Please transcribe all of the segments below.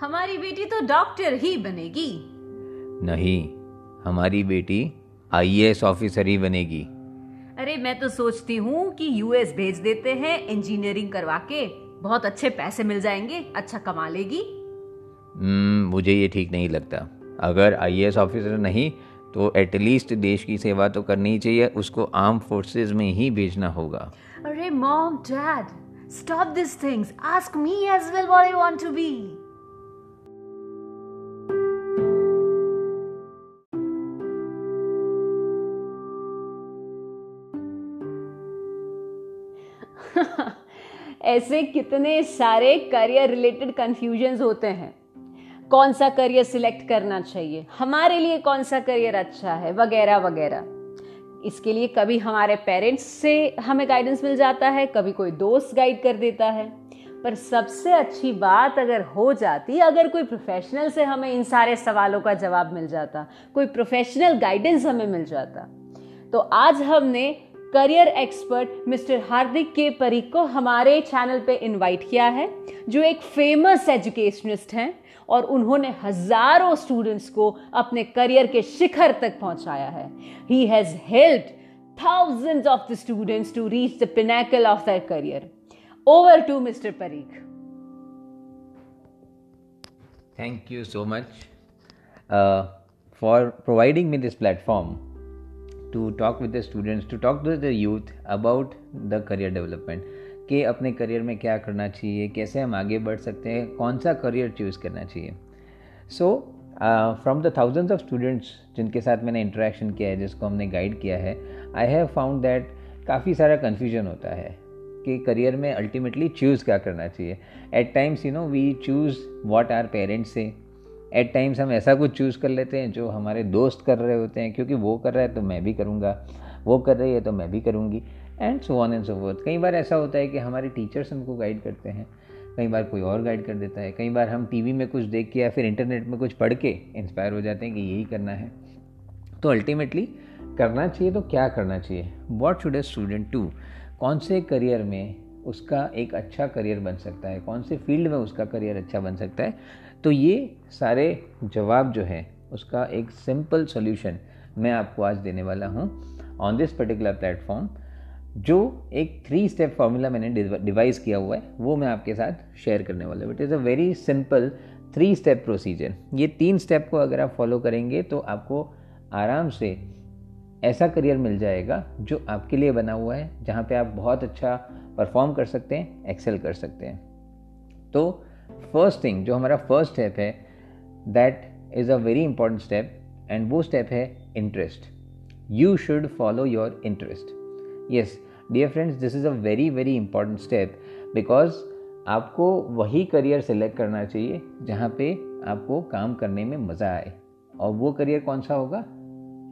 हमारी बेटी तो डॉक्टर ही बनेगी। नहीं हमारी बेटी आईएएस ऑफिसर ही बनेगी। अरे मैं तो सोचती हूँ कि यूएस भेज देते हैं इंजीनियरिंग करवा के। बहुत अच्छे पैसे मिल जाएँगे अच्छा कमा लेगी। हम्म, मुझे ये ठीक नहीं लगता। अगर आईएएस ऑफिसर नहीं तो एटलीस्ट देश की सेवा तो करनी ही चाहिए उसको आर्म फोर्सेस में ही भेजना होगा। अरे mom dad stop this things ask me as well what I want to be ऐसे कितने सारे करियर रिलेटेड कंफ्यूजन्स होते हैं। कौन सा करियर सिलेक्ट करना चाहिए? हमारे लिए कौन सा करियर अच्छा है? वगैरह वगैरह। इसके लिए कभी हमारे पेरेंट्स से हमें गाइडेंस मिल जाता है, कभी कोई दोस्त गाइड कर देता है। पर सबसे अच्छी बात अगर हो जाती, अगर कोई प्रोफेशनल से हमें इन सारे सवालों का जवाब मिल जाता, कोई प्रोफेशनल गाइडेंस हमें मिल जाता तो आज हमने करियर एक्सपर्ट मिस्टर हार्दिक के परीक को हमारे चैनल पे इनवाइट किया है, जो एक फ़ेमस एजुकेशनिस्ट हैं और उन्होंने हज़ारों स्टूडेंट्स को अपने करियर के शिखर तक पहुँचाया है। He has helped thousands of the students to reach the pinnacle of their career over to mister Pareek thank you so much for providing me this platform to talk with the students, to talk to the youth about the career development. कि अपने career में क्या करना चाहिए कैसे हम आगे बढ़ सकते हैं कौन सा करियर चूज़ करना चाहिए so from the thousands of students जिनके साथ मैंने इंटरेक्शन किया है जिसको हमने गाइड किया है आई हैव फाउंड दैट काफ़ी सारा कन्फ्यूज़न होता है कि करियर में अल्टीमेटली चूज़ क्या करना चाहिए at times you know we choose what our parents से एट टाइम्स हम ऐसा कुछ चूज़ कर लेते हैं जो हमारे दोस्त कर रहे होते हैं, क्योंकि वो कर रहा है तो मैं भी करूँगा, वो कर रही है तो मैं भी करूँगी and so on and so forth कई बार ऐसा होता है कि हमारे टीचर्स हमको गाइड करते हैं, कई बार कोई और गाइड कर देता है, कई बार हम टीवी में कुछ देख के या फिर इंटरनेट में कुछ पढ़ के इंस्पायर हो जाते हैं कि यही करना है। तो अल्टीमेटली करना चाहिए तो क्या करना चाहिए? What should a student to कौन से करियर में उसका एक अच्छा करियर बन सकता है? कौन से फ़ील्ड में उसका करियर अच्छा बन सकता है? तो ये सारे जवाब जो है, उसका एक सिंपल सोल्यूशन मैं आपको आज देने वाला हूँ ऑन दिस पर्टिकुलर प्लेटफॉर्म जो एक थ्री स्टेप फार्मूला मैंने डिवाइस किया हुआ है, वो मैं आपके साथ शेयर करने वाला हूँ। It is a very simple three step procedure ये तीन स्टेप को अगर आप फॉलो करेंगे तो आपको आराम से ऐसा करियर मिल जाएगा, जो आपके लिए बना हुआ है, जहाँ पे आप बहुत अच्छा परफॉर्म कर सकते हैं एक्सेल कर सकते हैं। तो फ़र्स्ट थिंग जो हमारा फ़र्स्ट स्टेप है that is a very important step and वो स्टेप है interest you should follow your interest yes dear friends this is a very very important step because आपको वही करियर सेलेक्ट करना चाहिए, जहाँ पे आपको काम करने में मज़ा आए। और वो करियर कौन सा होगा?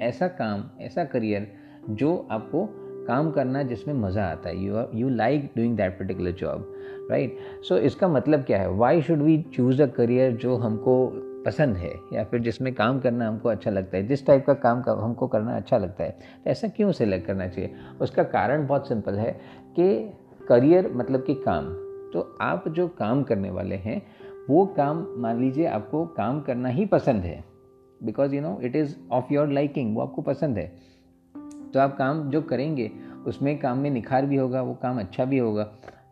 ऐसा काम, ऐसा करियर जो आपको काम करना जिसमें मज़ा आता है। You you like doing that particular job right so इसका मतलब क्या है? Why should we choose a career जो हमको पसंद है? या फिर जिसमें काम करना हमको अच्छा लगता है? जिस टाइप का काम का हमको करना अच्छा लगता है। तो ऐसा क्यों सेलेक्ट करना चाहिए? उसका कारण बहुत सिंपल है कि करियर मतलब कि काम। तो आप जो काम करने वाले हैं, वो काम मान लीजिए आपको काम करना ही पसंद है। Because you know it is of your liking वो आपको पसंद है। तो आप काम जो करेंगे, उसमें काम में निखार भी होगा, वो काम अच्छा भी होगा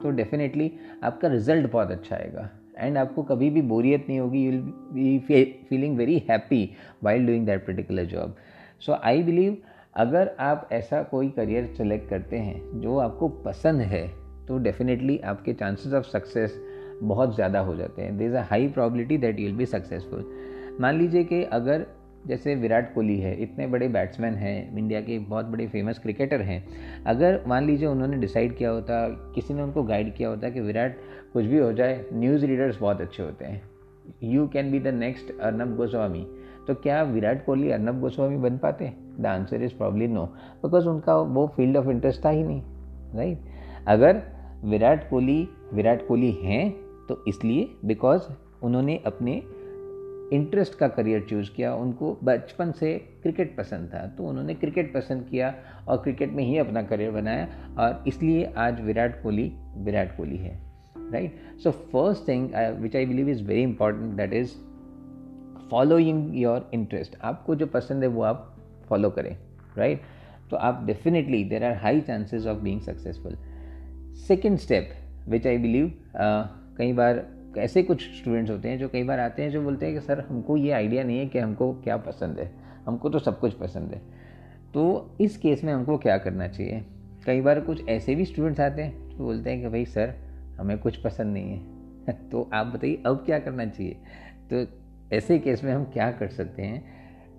तो डेफिनेटली आपका रिज़ल्ट बहुत अच्छा आएगा। एंड आपको कभी भी बोरियत नहीं होगी you will be feeling very happy while doing that particular job so I believe अगर आप ऐसा कोई करियर सेलेक्ट करते हैं, जो आपको पसंद है तो डेफिनेटली आपके चांसेस ऑफ़ सक्सेस बहुत ज़्यादा हो जाते हैं। There is a high probability that you will be successful मान लीजिए कि अगर जैसे विराट कोहली है, इतने बड़े बैट्समैन हैं इंडिया के बहुत बड़े फ़ेमस क्रिकेटर हैं। अगर मान लीजिए उन्होंने डिसाइड किया होता, किसी ने उनको गाइड किया होता कि विराट कुछ भी हो जाए न्यूज़ रीडर्स बहुत अच्छे होते हैं। You can be the next Arnab Goswami तो क्या विराट कोहली अर्नब गोस्वामी बन पाते? The answer is probably no because उनका वो फ़ील्ड ऑफ़ इंटरेस्ट था ही नहीं राइट right? अगर विराट कोहली विराट कोहली हैं तो इसलिए बिकॉज़ उन्होंने अपने इंटरेस्ट का करियर चूज़ किया, उनको बचपन से क्रिकेट पसंद था। तो उन्होंने क्रिकेट पसंद किया और क्रिकेट में ही अपना करियर बनाया और इसलिए आज विराट कोहली विराट कोहली है right so first thing which I believe is very important that is following your interest आपको जो पसंद है वो आप फॉलो करें राइट right? तो आप definitely there are high chances of being successful second step which I believe कई बार ऐसे कुछ स्टूडेंट्स होते हैं जो कई बार आते हैं जो बोलते हैं कि, सर, हमको ये आइडिया नहीं है कि हमको क्या पसंद है। हमको तो सब कुछ पसंद है। तो इस केस में हमको क्या करना चाहिए? कई बार कुछ ऐसे भी स्टूडेंट्स आते हैं जो बोलते हैं कि, भाई, सर, हमें कुछ पसंद नहीं है। तो आप बताइए, अब क्या करना चाहिए? तो ऐसे केस में हम क्या कर सकते हैं?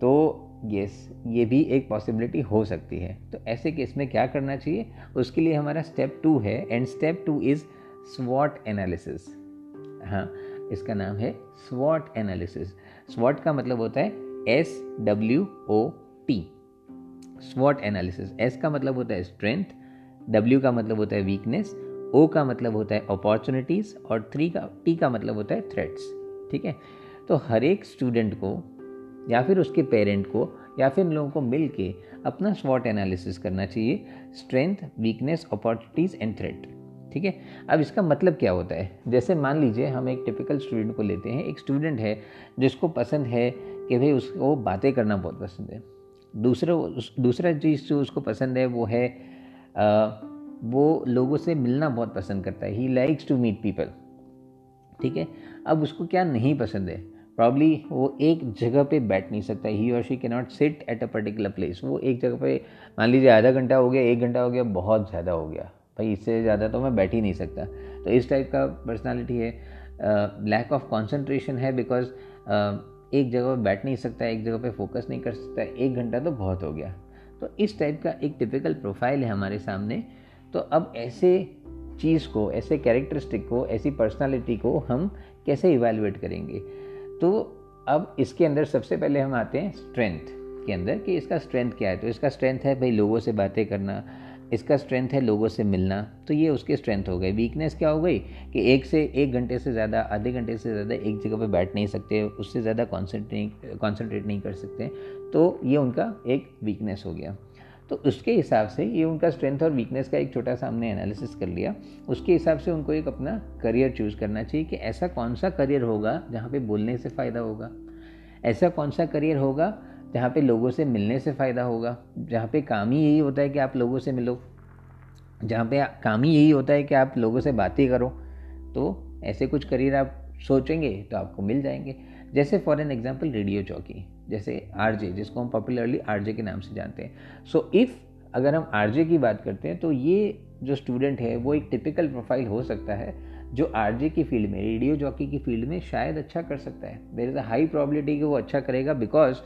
तो यस ये भी एक पॉसिबिलिटी हो सकती है। तो ऐसे केस में क्या करना चाहिए? उसके लिए हमारा स्टेप टू है एंड स्टेप टू इज़ स्वॉट एनालिसिस हाँ इसका नाम है स्वॉट एनालिसिस स्वॉट का मतलब होता है एस डब्ल्यू ओ टी स्वॉट एनालिसिस एस का मतलब होता है स्ट्रेंथ डब्ल्यू का मतलब होता है वीकनेस ओ का मतलब होता है अपॉर्चुनिटीज़ और थ्री का टी का मतलब होता है थ्रेट्स ठीक है? तो हर एक स्टूडेंट को या फिर उसके पेरेंट को या फिर इन लोगों को मिल के अपना स्वॉट एनालिसिस करना चाहिए. Strength weakness opportunities and threat ठीक है? अब इसका मतलब क्या होता है? जैसे मान लीजिए हम एक टिपिकल स्टूडेंट को लेते हैं। एक स्टूडेंट है जिसको पसंद है कि भाई उसको बातें करना बहुत पसंद है। दूसरा दूसरा चीज़ जो उसको पसंद है वो है आ, वो लोगों से मिलना बहुत पसंद करता है। He likes to meet people ठीक है? अब उसको क्या नहीं पसंद है? प्रॉब्ली वो एक जगह पे बैठ नहीं सकता। ही और she can not sit at a particular place वो एक जगह पे मान लीजिए आधा घंटा हो गया एक घंटा हो गया बहुत ज़्यादा हो गया। भाई इससे ज़्यादा तो मैं बैठ ही नहीं सकता। तो इस टाइप का पर्सनालिटी है। लैक ऑफ़ कॉन्सेंट्रेशन है बिकॉज़ एक जगह पर बैठ नहीं सकता, एक जगह पे फोकस नहीं कर सकता, एक घंटा तो बहुत हो गया। तो इस टाइप का एक टिपिकल प्रोफ़ाइल है हमारे सामने। तो अब ऐसे चीज़ को, ऐसे कैरेक्टरिस्टिक को, ऐसी पर्सनालिटी को हम कैसे इवेलुएट करेंगे? तो अब इसके अंदर सबसे पहले हम आते हैं स्ट्रेंथ के अंदर कि इसका स्ट्रेंथ क्या है? तो इसका स्ट्रेंथ है भाई लोगों से बातें करना इसका स्ट्रेंथ है लोगों से मिलना तो ये उसके स्ट्रेंथ हो गई वीकनेस क्या हो गई? कि एक से एक घंटे से ज़्यादा, आधे घंटे से ज़्यादा एक जगह पे बैठ नहीं सकते, उससे ज़्यादा कॉन्सेंट्रेट कॉन्सेंट्रेट नहीं कर सकते। तो ये उनका एक वीकनेस हो गया। तो उसके हिसाब से ये उनका स्ट्रेंथ और वीकनेस का एक छोटा सा हमने एनालिसिस कर लिया। उसके हिसाब से उनको एक अपना करियर चूज़ करना चाहिए कि ऐसा कौन सा करियर होगा जहाँ पे बोलने से फ़ायदा होगा। ऐसा कौन सा करियर होगा जहाँ पे लोगों से मिलने से फ़ायदा होगा जहाँ पे काम ही यही होता है कि आप लोगों से मिलो। जहाँ पे काम ही यही होता है कि आप लोगों से बातें करो तो ऐसे कुछ करियर आप सोचेंगे तो आपको मिल जाएँगे। जैसे फॉर एन एग्ज़ाम्पल रेडियो चौकी जैसे आरजे जिसको हम पॉपुलरली आरजे के नाम से जानते हैं। सो so, इफ़ अगर हम आरजे की बात करते हैं तो ये जो स्टूडेंट है वो एक टिपिकल प्रोफ़ाइल हो सकता है जो आरजे की फ़ील्ड में रेडियो जॉकी की फ़ील्ड में शायद अच्छा कर सकता है। There is a high probability कि वो अच्छा करेगा बिकॉज़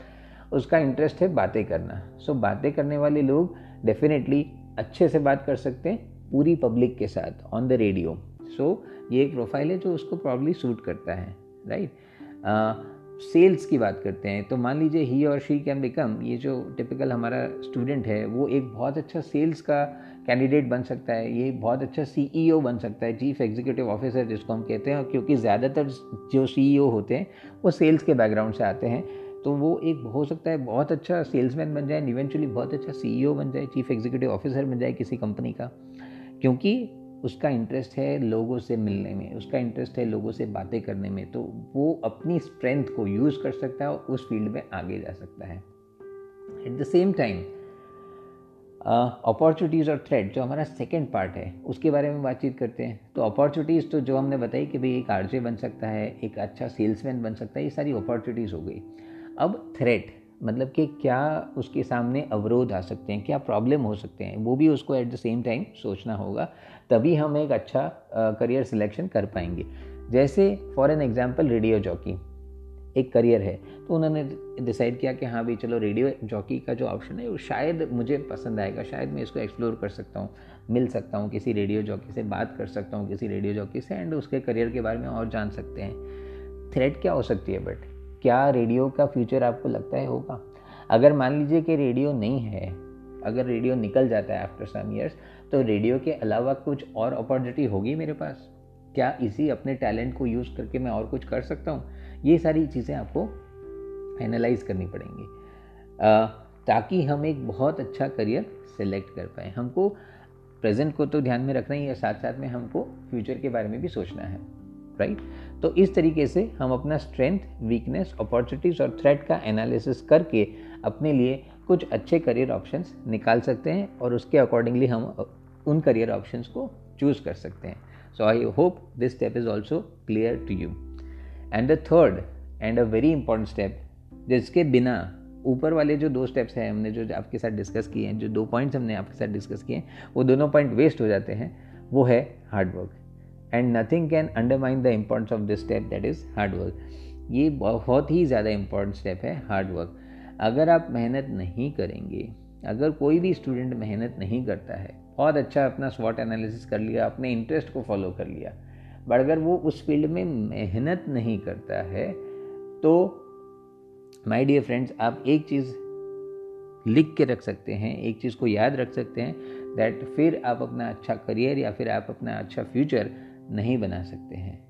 उसका इंटरेस्ट है बातें करना। सो so, बातें करने वाले लोग डेफिनेटली अच्छे से बात कर सकते हैं पूरी पब्लिक के साथ ऑन द रेडियो सो ये एक प्रोफ़ाइल है जो उसको प्रॉब्ली सूट करता है राइट सेल्स की बात करते हैं तो मान लीजिए ही और शी कैन बिकम ये जो टिपिकल हमारा स्टूडेंट है वो एक बहुत अच्छा सेल्स का कैंडिडेट बन सकता है ये बहुत अच्छा सीईओ e बन सकता है चीफ एग्जीक्यूटिव ऑफिसर जिसको हम कहते हैं क्योंकि ज़्यादातर जो सीईओ e होते हैं वो सेल्स के बैकग्राउंड से आते हैं। तो वो एक हो सकता है बहुत अच्छा सेल्समैन बन जाए इवेंचुअली बहुत अच्छा सीईओ बन जाए चीफ एग्जीक्यूटिव ऑफिसर बन जाए किसी कंपनी का। क्योंकि उसका इंटरेस्ट है लोगों से मिलने में, उसका इंटरेस्ट है लोगों से बातें करने में तो वो अपनी स्ट्रेंथ को यूज़ कर सकता है और उस फ़ील्ड में आगे जा सकता है। At the same time opportunities और थ्रेड जो हमारा सेकेंड पार्ट है, उसके बारे में बातचीत करते हैं। तो अपॉर्चुनिटीज़ तो जो हमने बताई कि भाई एक आरजे बन सकता है, एक अच्छा सेल्समैन बन सकता है, ये सारी अपॉर्चुनिटीज़ हो गई। अब थ्रेट मतलब कि क्या उसके सामने अवरोध आ सकते हैं, क्या प्रॉब्लम हो सकते हैं, वो भी उसको एट द सेम टाइम सोचना होगा, तभी हम एक अच्छा करियर सिलेक्शन कर पाएँगे। जैसे for an example radio jockey एक करियर है तो उन्होंने डिसाइड किया कि हाँ भाई चलो रेडियो जॉकी का जो ऑप्शन है, वो शायद मुझे पसंद आएगा, शायद मैं इसको एक्सप्लोर कर सकता हूँ, मिल सकता हूँ, किसी रेडियो जॉकी से बात कर सकता हूँ, किसी रेडियो जॉकी से एंड उसके करियर के बारे में और जान सकते हैं। थ्रेड क्या हो सकती है बट क्या रेडियो का फ्यूचर आपको लगता है होगा? अगर मान लीजिए कि रेडियो नहीं है, अगर रेडियो निकल जाता है आफ्टर सम ईयर्स तो रेडियो के अलावा कुछ और अपॉर्चुनिटी होगी मेरे पास? क्या इसी अपने टैलेंट को यूज़ करके मैं और कुछ कर सकता हूँ? ये सारी चीज़ें आपको एनालाइज करनी पड़ेंगी। ताकि हम एक बहुत अच्छा करियर सेलेक्ट कर पाए। हमको प्रेजेंट को तो ध्यान में रखना ही है साथ साथ में हमको फ्यूचर के बारे में भी सोचना है। राइट तो इस तरीके से हम अपना स्ट्रेंथ वीकनेस अपॉर्चुनिटीज़ और थ्रेट का एनालिसिस करके अपने लिए कुछ अच्छे करियर ऑप्शंस निकाल सकते हैं और उसके अकॉर्डिंगली हम उन करियर ऑप्शंस को चूज़ कर सकते हैं। So I hope this step is also clear to you and the third and a very important step जिसके बिना ऊपर वाले जो दो स्टेप्स हैं हमने जो आपके साथ डिस्कस किए हैं, जो दो पॉइंट्स हमने आपके साथ डिस्कस किए हैं, वो दोनों पॉइंट वेस्ट हो जाते हैं, वो है hard work and nothing can undermine the importance of this step that is hard work ये बहुत ही ज़्यादा इंपॉर्टेंट स्टेप है हार्ड वर्क अगर आप मेहनत नहीं करेंगे, अगर कोई भी स्टूडेंट मेहनत नहीं करता है, बहुत अच्छा अपना स्वॉट एनालिसिस कर लिया, अपने इंटरेस्ट को फॉलो कर लिया बट अगर वो उस फ़ील्ड में मेहनत नहीं करता है तो माय डियर फ्रेंड्स आप एक चीज़ लिख के रख सकते हैं, एक चीज़ को याद रख सकते हैं दैट फिर आप अपना अच्छा करियर या फिर आप अपना अच्छा फ्यूचर नहीं बना सकते हैं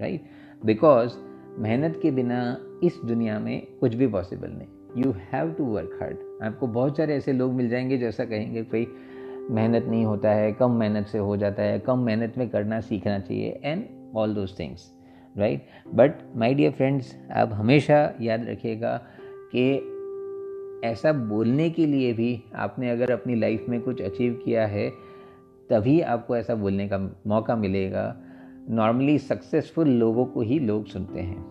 राइट बिकॉज़ मेहनत के बिना इस दुनिया में कुछ भी पॉसिबल नहीं। You have to work hard आपको बहुत सारे ऐसे लोग मिल जाएँगे जैसा कहेंगे कोई मेहनत नहीं होता है, कम मेहनत से हो जाता है, कम मेहनत में करना सीखना चाहिए and all those things right but my dear friends आप हमेशा याद रखिएगा कि ऐसा बोलने के लिए भी आपने अगर अपनी लाइफ में कुछ अचीव किया है तभी आपको ऐसा बोलने का मौका मिलेगा। नॉर्मली सक्सेसफुल लोगों को ही लोग सुनते हैं।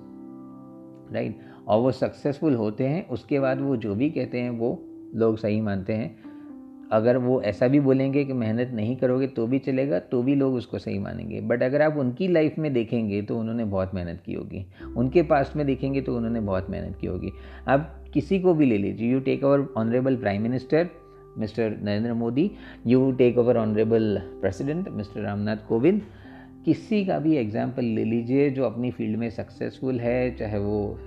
राइट और वो सक्सेसफुल होते हैं, उसके बाद वो जो भी कहते हैं, वो लोग सही मानते हैं। अगर वो ऐसा भी बोलेंगे कि मेहनत नहीं करोगे तो भी चलेगा तो भी लोग उसको सही मानेंगे। बट अगर आप उनकी लाइफ में देखेंगे तो उन्होंने बहुत मेहनत की होगी। उनके पास्ट में देखेंगे तो उन्होंने बहुत मेहनत की होगी। आप किसी को भी ले लीजिए। You take our honourable prime minister mister Narendra Modi you take our honourable president mister Ramnath Kovind किसी का भी एग्ज़ाम्पल ले लीजिए जो अपनी फ़ील्ड में सक्सेसफुल है, चाहे वो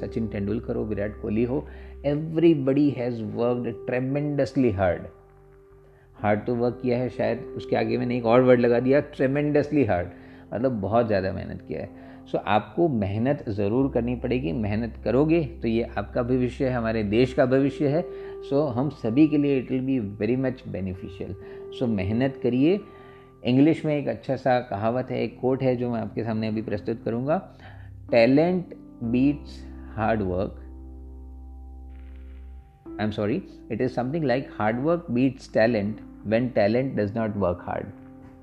सचिन तेंदुलकर हो, विराट कोहली हो everybody has worked tremendously hard hard तो वर्क किया है, शायद उसके आगे मैंने एक और वर्ड लगा दिया ट्रेमेंडसली हार्ड मतलब बहुत ज़्यादा मेहनत किया है। सो आपको मेहनत ज़रूर करनी पड़ेगी। मेहनत करोगे तो ये आपका भविष्य है हमारे देश का भविष्य है। सो हम सभी के लिए it will be very much beneficial so मेहनत करिए। इंग्लिश में एक अच्छा सा कहावत है एक कोट है जो मैं आपके सामने अभी प्रस्तुत करूँगा। Talent beats hard work I'm sorry, it is something like hard work beats talent when talent does not work hard,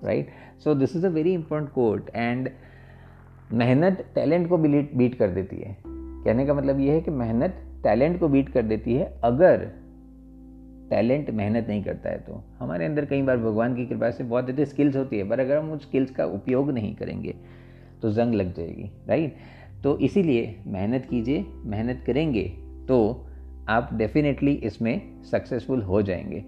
right? So this is a very important quote and मेहनत टैलेंट को बीट कर देती है। कहने का मतलब यह है कि मेहनत टैलेंट को बीट कर देती है। अगर टैलेंट मेहनत नहीं करता है तो। हमारे अंदर कई बार भगवान की कृपा से बहुत ज़्यादा स्किल्स होती है, पर अगर हम उस स्किल्स का उपयोग नहीं करेंगे तो जंग लग जाएगी राइट तो इसीलिए मेहनत कीजिए, मेहनत करेंगे तो आप डेफिनेटली इसमें सक्सेसफुल हो जाएँगे।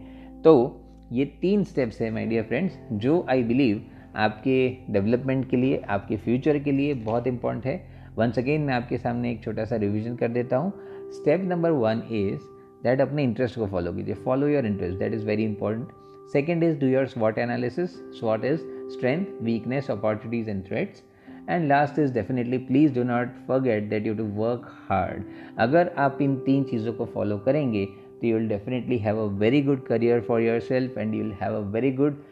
तो ये तीन स्टेप्स है माय डियर फ्रेंड्स जो आई बिलीव आपके डेवलपमेंट के लिए, आपके फ्यूचर के लिए बहुत इंपॉर्टेंट है। वंस अगेन मैं आपके सामने एक छोटा सा रिविजन कर देता हूँ। Step number one is that अपने इंटरेस्ट को फॉलो कीजिए। Follow your interest that is very important second is do your स्वॉट analysis स्वॉट is strength weakness opportunities and threats and last is definitely please do not forget that you to work hard अगर आप इन तीन चीज़ों को follow करेंगे तो you will definitely have a very good career for your self and you will have a very good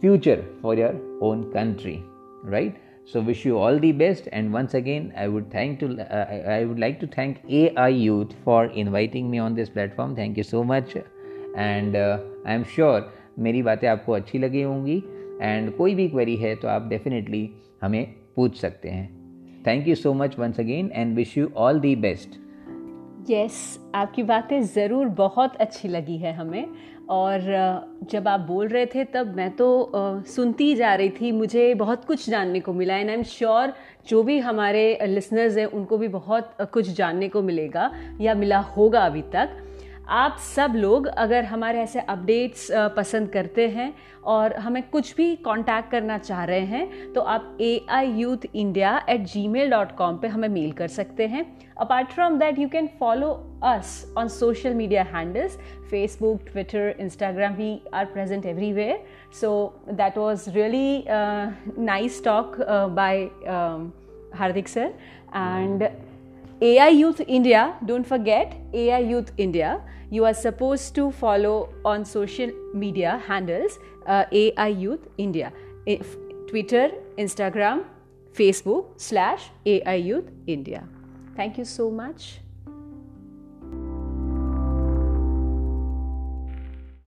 future for your own country right so wish you all the best and once again i would thank to uh, i would like to thank ai youth for inviting me on this platform thank you so much and uh, i am sure मेरी बातें आपको अच्छी लगी होंगी and कोई भी query है तो आप डेफिनेटली हमें पूछ सकते हैं thank you so much once again and wish you all the best yes आपकी बातें ज़रूर बहुत अच्छी लगी है हमें। और जब आप बोल रहे थे तब मैं तो सुनती जा रही थी। मुझे बहुत कुछ जानने को मिला एंड आई एम श्योर जो भी हमारे लिसनर्स हैं, उनको भी बहुत कुछ जानने को मिलेगा या मिला होगा अभी तक। आप सब लोग अगर हमारे ऐसे अपडेट्स पसंद करते हैं और हमें कुछ भी कांटेक्ट करना चाह रहे हैं तो आप A I youth India at Gmail dot com पर हमें मेल कर सकते हैं। Apart from that you can follow us on social media handles Facebook Twitter Instagram we are present everywhere so that was really nice talk by Hardik sir and AI Youth India, don't forget AI Youth India you are supposed to follow on social media handles uh, AI Youth India. If Twitter, Instagram, Facebook slash AI Youth India. Thank you so much.